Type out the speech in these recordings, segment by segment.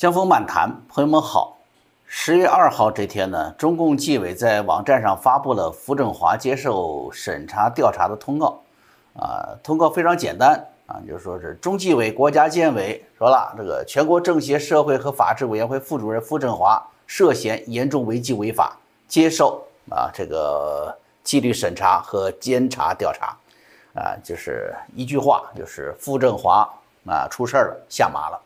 江峰漫谈，朋友们好。十月二号这天呢，中共纪委在网站上发布了傅政华接受审查调查的通告。啊，通告非常简单啊，就是说是中纪委国家监委说了，这个全国政协社会和法制委员会副主任傅政华涉嫌严重违纪违法，接受啊这个纪律审查和监察调查。啊，就是一句话，就是傅政华啊出事了，下马了。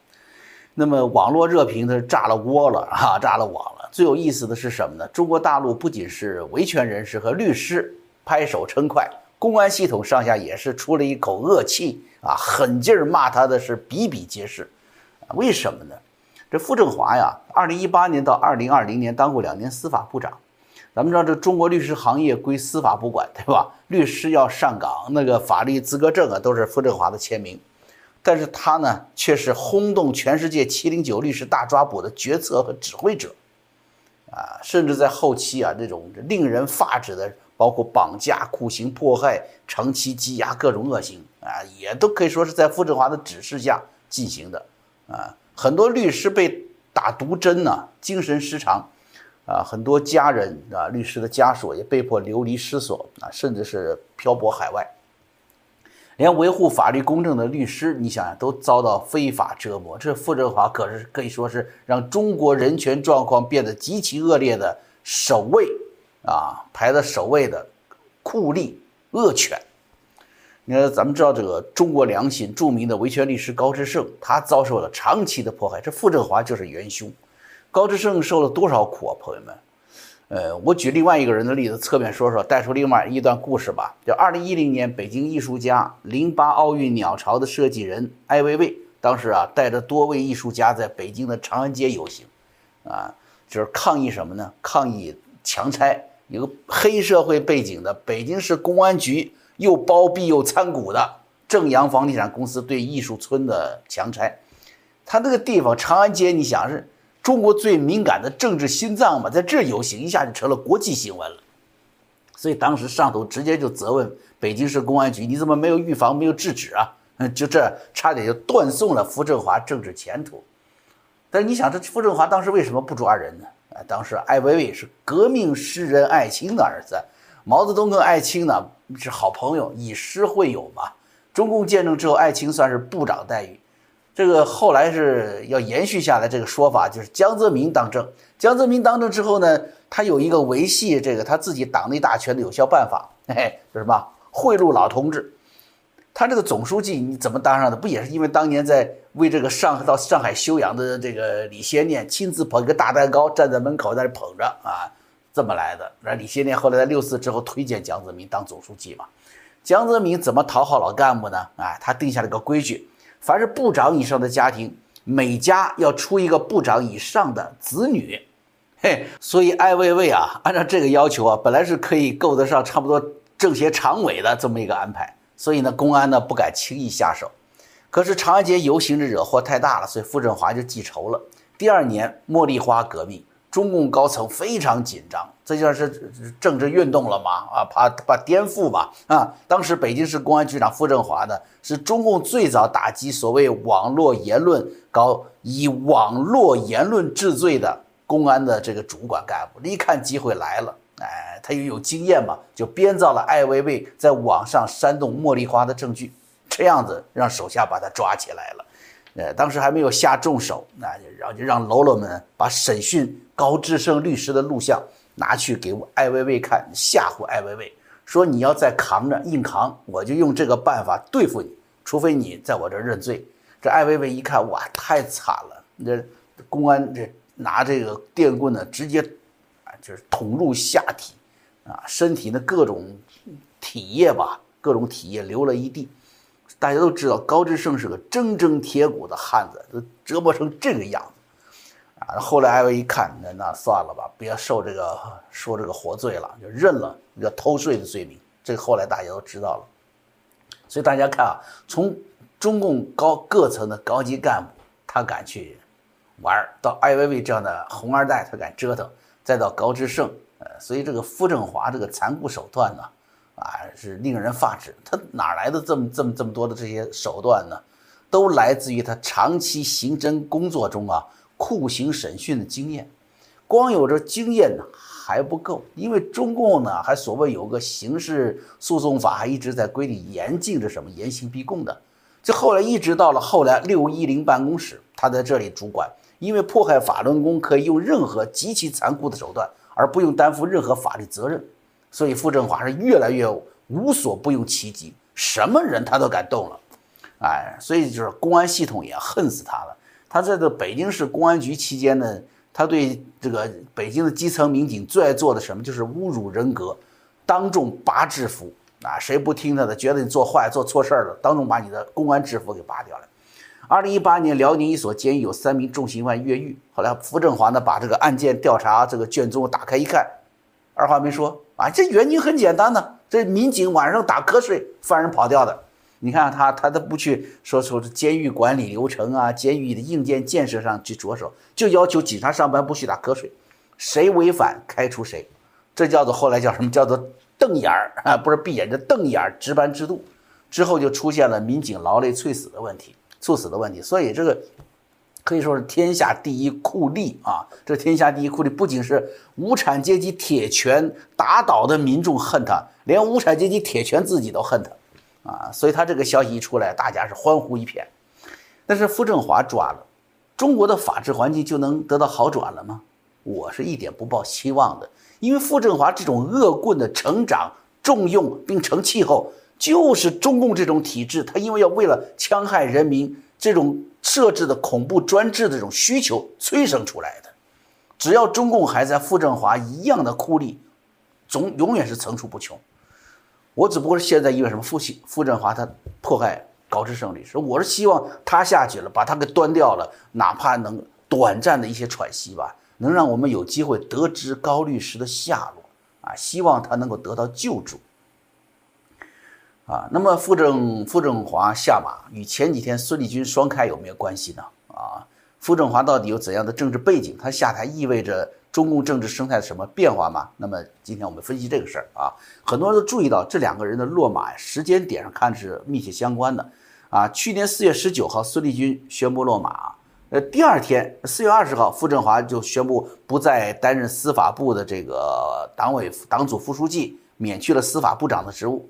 那么网络热评它炸了锅了 啊，炸了网了。最有意思的是什么呢？中国大陆不仅是维权人士和律师拍手称快，公安系统上下也是出了一口恶气啊，狠劲儿骂他的是比比皆是。为什么呢？这傅政华呀，二零一八年到二零二零年当过两年司法部长。咱们知道这中国律师行业归司法部管，对吧？律师要上岗，那个法律资格证啊，都是傅政华的签名。但是他呢，却是轰动全世界“七零九律师大抓捕”的决策和指挥者，啊，甚至在后期啊，这种令人发指的，包括绑架、酷刑、迫害、长期羁押各种恶行啊，也都可以说是在傅政华的指示下进行的，啊，很多律师被打毒针呢，精神失常，啊，很多家人啊，律师的家属也被迫流离失所啊，甚至是漂泊海外。连维护法律公正的律师，你想想都遭到非法折磨。这傅政华可是可以说是让中国人权状况变得极其恶劣的首位啊，排在首位的酷吏恶犬。你看，咱们知道这个中国良心著名的维权律师高志胜，他遭受了长期的迫害，这傅政华就是元凶。高志胜受了多少苦啊，朋友们？呃，我举另外一个人的例子，侧面说说，带出另外一段故事吧。就二零一零年，北京艺术家零八奥运鸟巢的设计人艾薇薇，当时啊，带着多位艺术家在北京的长安街游行，啊，就是抗议什么呢？抗议强拆，有个黑社会背景的北京市公安局又包庇又参股的正阳房地产公司对艺术村的强拆。他那个地方长安街，你想是？中国最敏感的政治心脏嘛，在这游行一下就成了国际新闻了，所以当时上头直接就责问北京市公安局，你怎么没有预防、没有制止啊？就这差点就断送了傅政华政治前途。但是你想，这傅政华当时为什么不抓人呢？啊，当时艾薇薇是革命诗人艾青的儿子，毛泽东跟艾青呢是好朋友，以师会友嘛。中共建政之后，艾青算是部长待遇。这个后来是要延续下来，这个说法就是江泽民当政。江泽民当政之后呢，他有一个维系这个他自己党内大权的有效办法，嘿 嘿，是什么？贿赂老同志。他这个总书记你怎么当上的？不也是因为当年在为这个上到上海休养的这个李先念亲自捧一个大蛋糕，站在门口在那捧着啊，这么来的？那李先念后来在六四之后推荐江泽民当总书记嘛？江泽民怎么讨好老干部呢？啊，他定下了个规矩。凡是部长以上的家庭，每家要出一个部长以上的子女，嘿，所以艾薇薇啊，按照这个要求啊，本来是可以够得上差不多政协常委的这么一个安排，所以呢，公安呢不敢轻易下手。可是长安街游行的惹祸太大了，所以傅政华就记仇了。第二年茉莉花革命。中共高层非常紧张，这就是政治运动了嘛？啊，怕怕颠覆嘛？啊，当时北京市公安局长傅政华呢，是中共最早打击所谓网络言论、搞以网络言论治罪的公安的这个主管干部。一看机会来了，哎，他又有经验嘛，就编造了艾薇薇在网上煽动茉莉花的证据，这样子让手下把他抓起来了。呃，当时还没有下重手，那然后就让喽啰们把审讯高志胜律师的录像拿去给艾薇薇看，吓唬艾薇薇，说你要再扛着硬扛，我就用这个办法对付你，除非你在我这认罪。这艾薇薇一看，哇，太惨了！这公安这拿这个电棍呢，直接啊，就是捅入下体，啊，身体的各种体液吧，各种体液流了一地。大家都知道高志胜是个铮铮铁骨的汉子，都折磨成这个样子，啊！后来艾薇一看，那那算了吧，别受这个受这个活罪了，就认了这个偷税的罪名。这后来大家都知道了。所以大家看啊，从中共高各层的高级干部，他敢去玩到艾薇薇这样的红二代，他敢折腾，再到高志胜，呃，所以这个傅政华这个残酷手段呢？啊，是令人发指！他哪来的这么这么这么多的这些手段呢？都来自于他长期刑侦工作中啊酷刑审讯的经验，光有这经验呢还不够，因为中共呢还所谓有个刑事诉讼法，还一直在规定严禁着什么严刑逼供的。这后来一直到了后来六一零办公室，他在这里主管，因为迫害法轮功可以用任何极其残酷的手段，而不用担负任何法律责任，所以傅政华是越来越无所不用其极，什么人他都敢动了，哎，所以就是公安系统也恨死他了。他在这北京市公安局期间呢，他对这个北京的基层民警最爱做的什么，就是侮辱人格，当众拔制服。啊，谁不听他的，觉得你做坏、做错事儿了，当众把你的公安制服给拔掉了。二零一八年，辽宁一所监狱有三名重刑犯越狱，后来傅政华呢把这个案件调查这个卷宗打开一看，二话没说啊，这原因很简单呢，这民警晚上打瞌睡，犯人跑掉的。你看他，他都不去说说监狱管理流程啊，监狱的硬件建设上去着手，就要求警察上班不许打瞌睡，谁违反开除谁，这叫做后来叫什么叫做？瞪眼儿啊，不是闭眼，这瞪眼儿值班制度之后就出现了民警劳累猝死的问题，猝死的问题。所以这个可以说是天下第一酷吏啊！这天下第一酷吏不仅是无产阶级铁拳打倒的民众恨他，连无产阶级铁拳自己都恨他啊！所以他这个消息一出来，大家是欢呼一片。但是傅政华抓了，中国的法治环境就能得到好转了吗？我是一点不抱希望的。因为傅政华这种恶棍的成长、重用并成气候，就是中共这种体制，他因为要为了戕害人民，这种设置的恐怖专制的这种需求催生出来的。只要中共还在，傅政华一样的酷吏，总永远是层出不穷。我只不过是现在因为什么傅傅政华他迫害高志胜律师，我是希望他下去了，把他给端掉了，哪怕能短暂的一些喘息吧。能让我们有机会得知高律师的下落啊，希望他能够得到救助啊。那么傅政傅政华下马与前几天孙立军双开有没有关系呢？啊，傅政华到底有怎样的政治背景？他下台意味着中共政治生态什么变化吗？那么今天我们分析这个事儿啊，很多人都注意到这两个人的落马时间点上看是密切相关的啊。去年四月十九号，孙立军宣布落马。呃，第二天四月二十号，傅政华就宣布不再担任司法部的这个党委党组副书记，免去了司法部长的职务。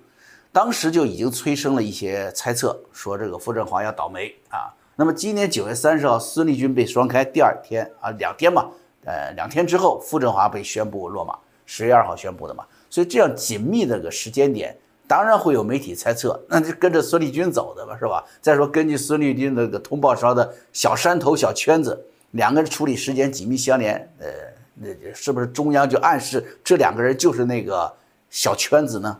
当时就已经催生了一些猜测，说这个傅政华要倒霉啊。那么今年九月三十号，孙立军被双开，第二天啊，两天嘛，呃，两天之后，傅政华被宣布落马，十月二号宣布的嘛。所以这样紧密的个时间点。当然会有媒体猜测，那就跟着孙立军走的吧，是吧？再说根据孙立军那个通报上的小山头小圈子，两个人处理时间紧密相连，呃，那是不是中央就暗示这两个人就是那个小圈子呢？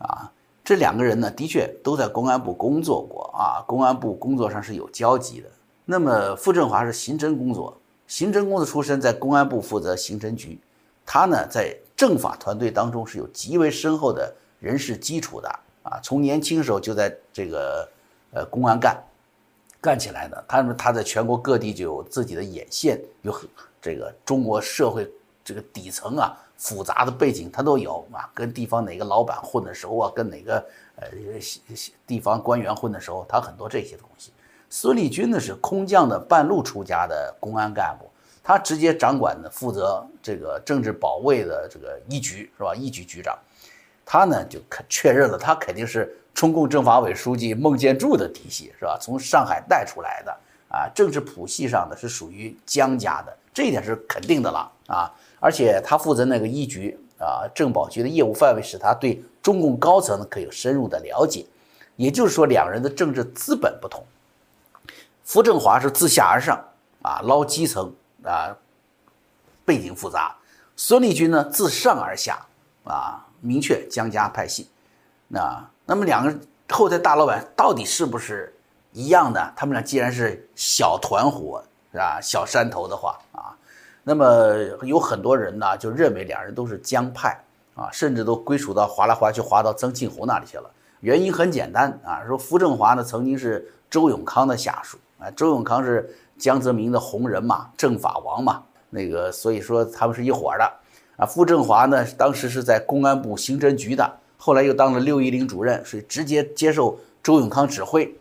啊，这两个人呢，的确都在公安部工作过啊，公安部工作上是有交集的。那么傅政华是刑侦工作，刑侦工作出身，在公安部负责刑侦局，他呢在政法团队当中是有极为深厚的。人事基础的啊，从年轻时候就在这个呃公安干干起来的。他们他在全国各地就有自己的眼线，有很这个中国社会这个底层啊复杂的背景他都有啊。跟地方哪个老板混的熟啊，跟哪个呃地方官员混的熟，他很多这些东西。孙立军呢是空降的半路出家的公安干部，他直接掌管的负责这个政治保卫的这个一局是吧？一局局长。他呢就肯确认了，他肯定是中共政法委书记孟建柱的嫡系，是吧？从上海带出来的啊，政治谱系上呢是属于江家的，这一点是肯定的了啊。而且他负责那个一局啊，政保局的业务范围使他对中共高层呢可有深入的了解。也就是说，两人的政治资本不同。傅政华是自下而上啊，捞基层啊，背景复杂；孙立军呢，自上而下啊。明确江家派系，那那么两个后台大老板到底是不是一样的？他们俩既然是小团伙，是吧？小山头的话啊，那么有很多人呢就认为两人都是江派啊，甚至都归属到划来划去划到曾庆红那里去了。原因很简单啊，说傅政华呢曾经是周永康的下属啊，周永康是江泽民的红人嘛，政法王嘛，那个所以说他们是一伙的。啊，傅政华呢，当时是在公安部刑侦局的，后来又当了六一零主任，所以直接接受周永康指挥，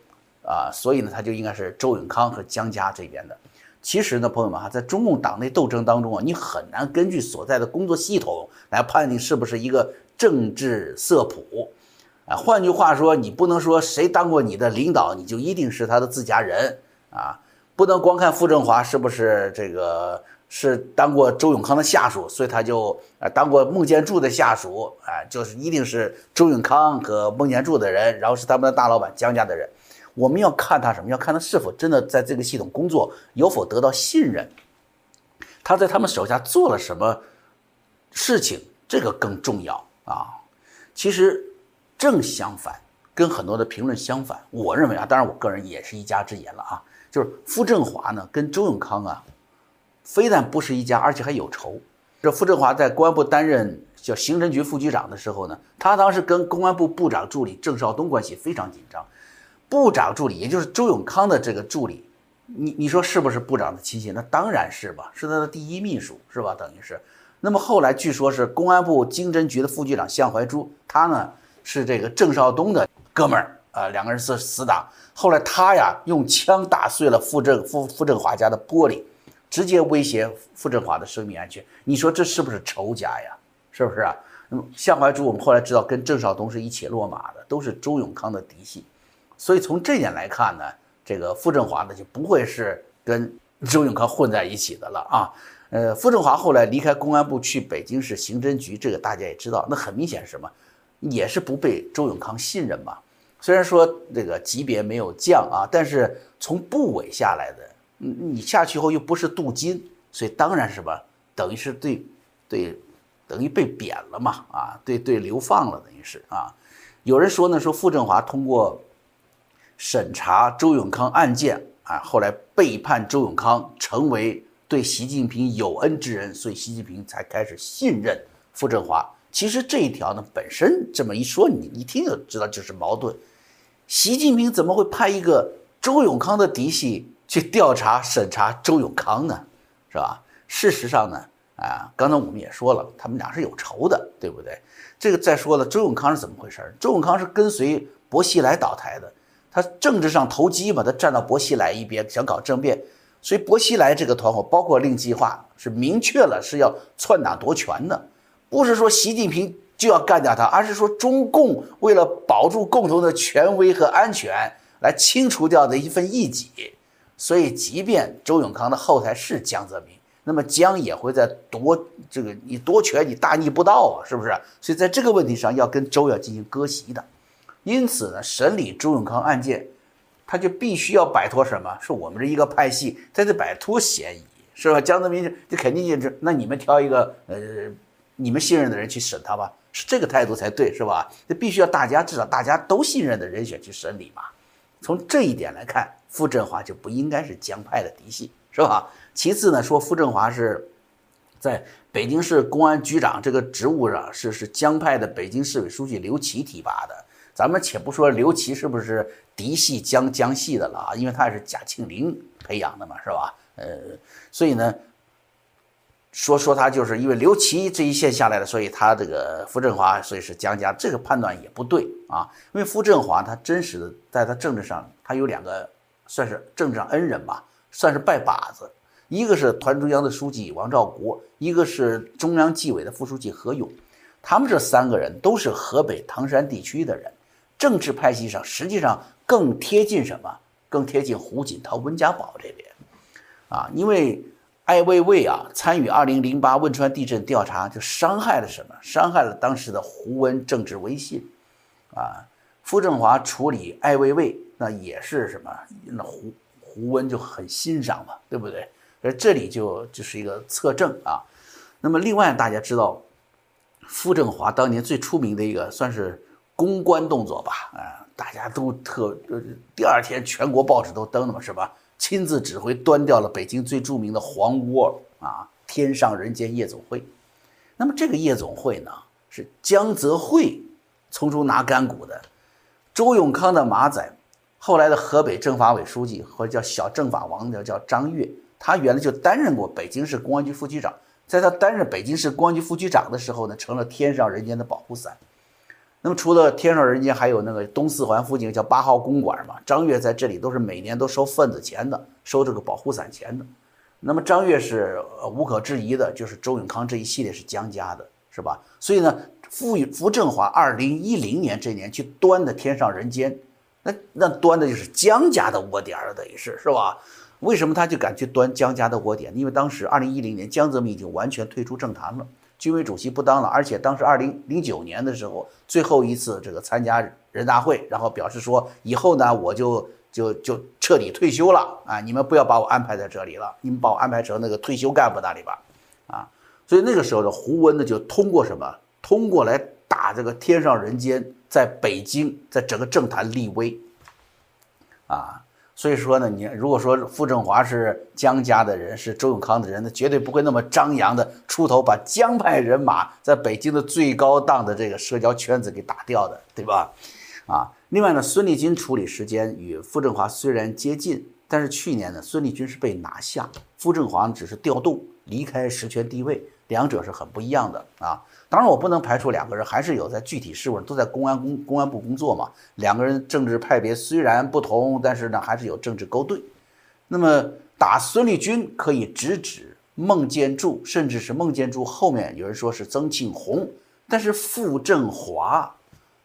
啊，所以呢，他就应该是周永康和江家这边的。其实呢，朋友们哈，在中共党内斗争当中啊，你很难根据所在的工作系统来判定是不是一个政治色谱，啊，换句话说，你不能说谁当过你的领导，你就一定是他的自家人啊，不能光看傅政华是不是这个是当过周永康的下属，所以他就啊当过孟建柱的下属，啊，就是一定是周永康和孟建柱的人，然后是他们的大老板江家的人。我们要看他什么？要看他是否真的在这个系统工作，有否得到信任。他在他们手下做了什么事情，这个更重要啊。其实正相反，跟很多的评论相反。我认为啊，当然我个人也是一家之言了啊，就是傅政华呢跟周永康啊，非但不是一家，而且还有仇。这傅政华在公安部担任叫刑侦局副局长的时候呢，他当时跟公安部部长助理郑少东关系非常紧张。部长助理，也就是周永康的这个助理，你你说是不是部长的亲信？那当然是吧，是他的第一秘书，是吧？等于是。那么后来据说是公安部经侦局的副局长向怀珠，他呢是这个郑少东的哥们儿啊，两个人是死党。后来他呀用枪打碎了傅政傅傅政华家的玻璃，直接威胁傅政华的生命安全。你说这是不是仇家呀？是不是啊？那么向怀珠我们后来知道跟郑少东是一起落马的，都是周永康的嫡系。所以从这点来看呢，这个傅政华呢就不会是跟周永康混在一起的了啊。呃，傅政华后来离开公安部去北京市刑侦局，这个大家也知道，那很明显是什么，也是不被周永康信任嘛。虽然说这个级别没有降啊，但是从部委下来的，你你下去后又不是镀金，所以当然是什么，等于是对对，等于被贬了嘛啊，对对流放了，等于是啊。有人说呢，说傅政华通过。审查周永康案件啊，后来背叛周永康，成为对习近平有恩之人，所以习近平才开始信任傅政华。其实这一条呢，本身这么一说，你一听就知道就是矛盾。习近平怎么会派一个周永康的嫡系去调查审查周永康呢？是吧？事实上呢，啊，刚才我们也说了，他们俩是有仇的，对不对？这个再说了，周永康是怎么回事？周永康是跟随薄熙来倒台的。他政治上投机嘛，他站到薄熙来一边，想搞政变，所以薄熙来这个团伙，包括令计划，是明确了是要篡党夺权的，不是说习近平就要干掉他，而是说中共为了保住共同的权威和安全，来清除掉的一份异己。所以，即便周永康的后台是江泽民，那么江也会在夺这个你夺权，你大逆不道啊，是不是？所以，在这个问题上，要跟周要进行割席的。因此呢，审理周永康案件，他就必须要摆脱什么？是我们这一个派系，他得摆脱嫌疑，是吧？江泽民就肯定就是，那你们挑一个呃，你们信任的人去审他吧，是这个态度才对，是吧？这必须要大家至少大家都信任的人选去审理嘛。从这一点来看，傅政华就不应该是江派的嫡系，是吧？其次呢，说傅政华是在北京市公安局长这个职务上是是江派的北京市委书记刘奇提拔的。咱们且不说刘琦是不是嫡系江江系的了啊，因为他也是贾庆林培养的嘛，是吧？呃，所以呢，说说他就是因为刘琦这一线下来的，所以他这个傅振华所以是江家，这个判断也不对啊。因为傅振华他真实的在他政治上，他有两个算是政治上恩人吧，算是拜把子，一个是团中央的书记王兆国，一个是中央纪委的副书记何勇，他们这三个人都是河北唐山地区的人。政治派系上，实际上更贴近什么？更贴近胡锦涛、温家宝这边，啊，因为艾未未啊参与二零零八汶川地震调查，就伤害了什么？伤害了当时的胡温政治威信，啊，傅政华处理艾未未，那也是什么？那胡胡温就很欣赏嘛，对不对？而这里就就是一个侧证啊。那么另外大家知道，傅政华当年最出名的一个算是。公关动作吧，啊，大家都特，呃，第二天全国报纸都登了嘛，是吧？亲自指挥端掉了北京最著名的黄窝啊，天上人间夜总会。那么这个夜总会呢，是江泽会从中拿干股的。周永康的马仔，后来的河北政法委书记或者叫小政法王的叫张悦，他原来就担任过北京市公安局副局长，在他担任北京市公安局副局长的时候呢，成了天上人间的保护伞。那么除了天上人间，还有那个东四环附近叫八号公馆嘛？张悦在这里都是每年都收份子钱的，收这个保护伞钱的。那么张悦是无可置疑的，就是周永康这一系列是江家的，是吧？所以呢，傅傅政华二零一零年这年去端的《天上人间》，那那端的就是江家的窝点了，等于是是吧？为什么他就敢去端江家的窝点？因为当时二零一零年江泽民已经完全退出政坛了，军委主席不当了，而且当时二零零九年的时候最后一次这个参加人大会，然后表示说以后呢我就。就就彻底退休了啊！你们不要把我安排在这里了，你们把我安排成那个退休干部那里吧，啊！所以那个时候的胡温呢，就通过什么？通过来打这个天上人间，在北京，在整个政坛立威，啊！所以说呢，你如果说傅政华是江家的人，是周永康的人，那绝对不会那么张扬的出头，把江派人马在北京的最高档的这个社交圈子给打掉的，对吧？啊！另外呢，孙立军处理时间与傅政华虽然接近，但是去年呢，孙立军是被拿下，傅政华只是调动离开实权地位，两者是很不一样的啊。当然，我不能排除两个人还是有在具体事务上都在公安公公安部工作嘛。两个人政治派别虽然不同，但是呢，还是有政治勾兑。那么打孙立军可以直指孟建柱，甚至是孟建柱后面有人说是曾庆红，但是傅政华。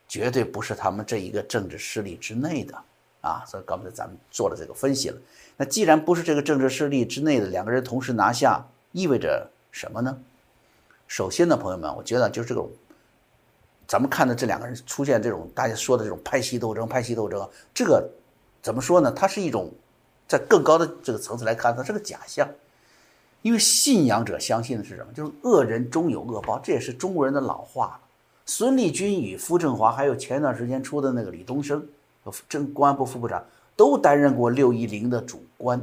绝对不是他们这一个政治势力之内的啊，所以刚才咱们做了这个分析了。那既然不是这个政治势力之内的两个人同时拿下，意味着什么呢？首先呢，朋友们，我觉得就是这种，咱们看的这两个人出现这种大家说的这种派系斗争，派系斗争，这个怎么说呢？它是一种在更高的这个层次来看，它是个假象。因为信仰者相信的是什么？就是恶人终有恶报，这也是中国人的老话。孙立军与傅政华，还有前一段时间出的那个李东生，政公安部副部长，都担任过六一零的主官，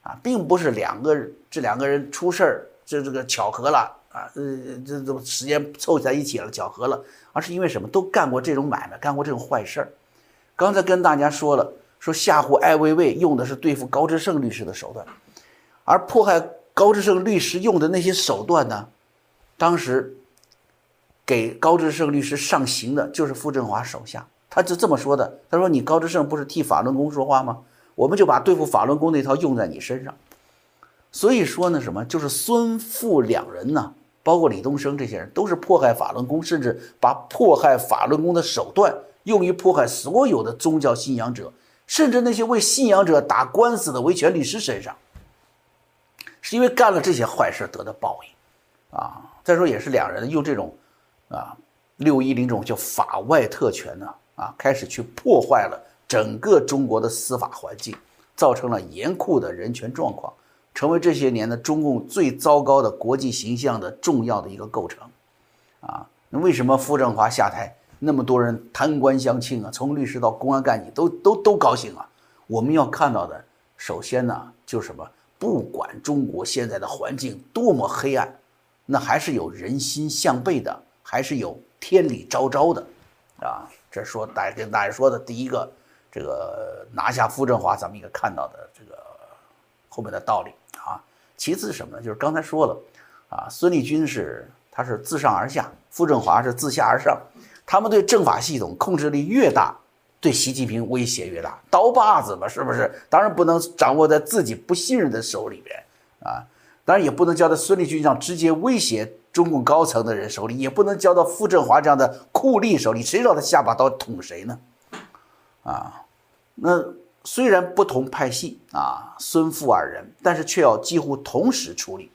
啊，并不是两个这两个人出事儿，这这个巧合了啊，呃，这这时间凑在一起了，巧合了，而是因为什么？都干过这种买卖，干过这种坏事儿。刚才跟大家说了，说吓唬艾薇薇用的是对付高志胜律师的手段，而迫害高志胜律师用的那些手段呢，当时。给高志胜律师上刑的就是傅振华手下，他就这么说的。他说：“你高志胜不是替法轮功说话吗？我们就把对付法轮功那套用在你身上。”所以说呢，什么就是孙傅两人呢，包括李东生这些人，都是迫害法轮功，甚至把迫害法轮功的手段用于迫害所有的宗教信仰者，甚至那些为信仰者打官司的维权律师身上，是因为干了这些坏事得的报应啊。再说也是两人用这种。啊，六一零这种叫法外特权呢，啊，开始去破坏了整个中国的司法环境，造成了严酷的人权状况，成为这些年的中共最糟糕的国际形象的重要的一个构成。啊，那为什么傅政华下台，那么多人贪官相庆啊？从律师到公安干警都都都高兴啊？我们要看到的，首先呢，就是什么？不管中国现在的环境多么黑暗，那还是有人心向背的。还是有天理昭昭的，啊，这说大家跟大家说的第一个，这个拿下傅政华，咱们应该看到的这个后面的道理。其次是什么呢？就是刚才说了，啊，孙立军是他是自上而下，傅政华是自下而上，他们对政法系统控制力越大，对习近平威胁越大，刀把子嘛，是不是？当然不能掌握在自己不信任的手里边啊，当然也不能交在孙立军上直接威胁。中共高层的人手里也不能交到傅政华这样的酷吏手里，谁知道他下把刀捅谁呢？啊，那虽然不同派系啊，孙傅二人，但是却要几乎同时处理，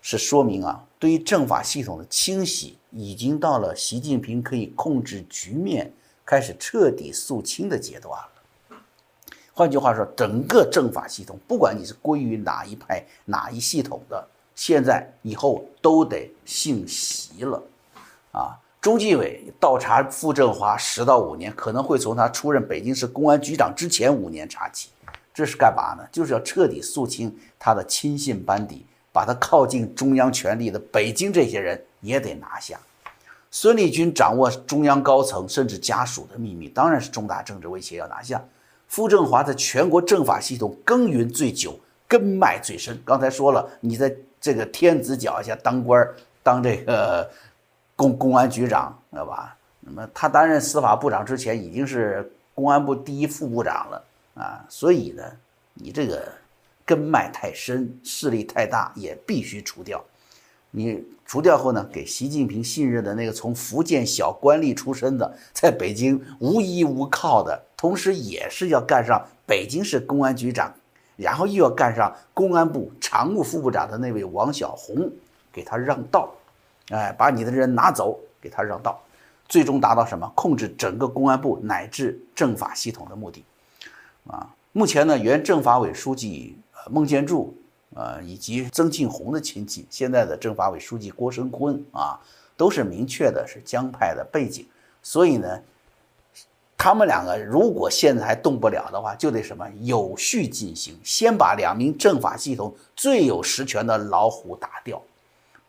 是说明啊，对于政法系统的清洗已经到了习近平可以控制局面、开始彻底肃清的阶段了。换句话说，整个政法系统，不管你是归于哪一派、哪一系统的。现在以后都得姓习了，啊，中纪委倒查傅政华十到五年，可能会从他出任北京市公安局长之前五年查起，这是干嘛呢？就是要彻底肃清他的亲信班底，把他靠近中央权力的北京这些人也得拿下。孙立军掌握中央高层甚至家属的秘密，当然是重大政治威胁，要拿下。傅政华在全国政法系统耕耘最久，根脉最深。刚才说了，你在。这个天子脚下当官当这个公公安局长，知道吧？那么他担任司法部长之前，已经是公安部第一副部长了啊。所以呢，你这个根脉太深，势力太大，也必须除掉。你除掉后呢，给习近平信任的那个从福建小官吏出身的，在北京无依无靠的，同时也是要干上北京市公安局长，然后又要干上公安部常务副部长的那位王小红，给他让道，哎，把你的人拿走，给他让道，最终达到什么？控制整个公安部乃至政法系统的目的。啊，目前呢，原政法委书记孟建柱。呃，以及曾庆红的亲戚，现在的政法委书记郭声琨啊，都是明确的是江派的背景，所以呢，他们两个如果现在还动不了的话，就得什么有序进行，先把两名政法系统最有实权的老虎打掉，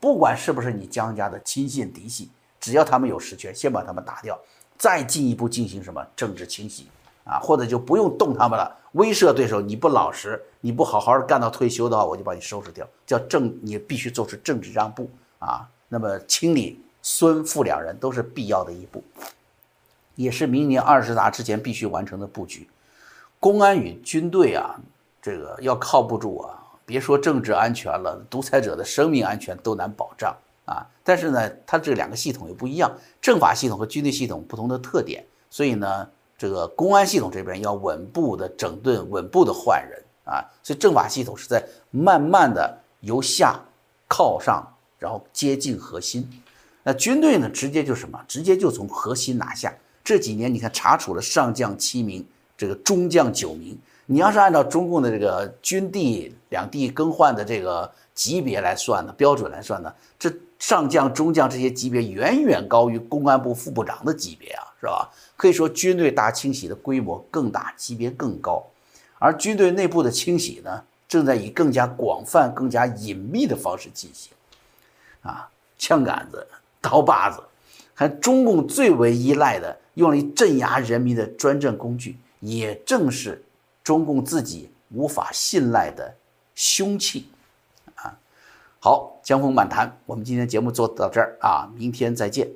不管是不是你江家的亲信嫡系，只要他们有实权，先把他们打掉，再进一步进行什么政治清洗。啊，或者就不用动他们了。威慑对手，你不老实，你不好好干到退休的话，我就把你收拾掉。叫政，你必须做出政治让步啊。那么清理孙傅两人都是必要的一步，也是明年二十大之前必须完成的布局。公安与军队啊，这个要靠不住啊。别说政治安全了，独裁者的生命安全都难保障啊。但是呢，它这两个系统又不一样，政法系统和军队系统不同的特点，所以呢。这个公安系统这边要稳步的整顿，稳步的换人啊，所以政法系统是在慢慢的由下靠上，然后接近核心。那军队呢，直接就什么？直接就从核心拿下。这几年你看查处了上将七名，这个中将九名。你要是按照中共的这个军地两地更换的这个级别来算的标准来算呢，这上将、中将这些级别远远高于公安部副部长的级别啊，是吧？可以说，军队大清洗的规模更大，级别更高，而军队内部的清洗呢，正在以更加广泛、更加隐秘的方式进行。啊，枪杆子、刀把子，还中共最为依赖的、用来镇压人民的专政工具，也正是中共自己无法信赖的凶器。啊，好，江峰满谈，我们今天节目做到这儿啊，明天再见。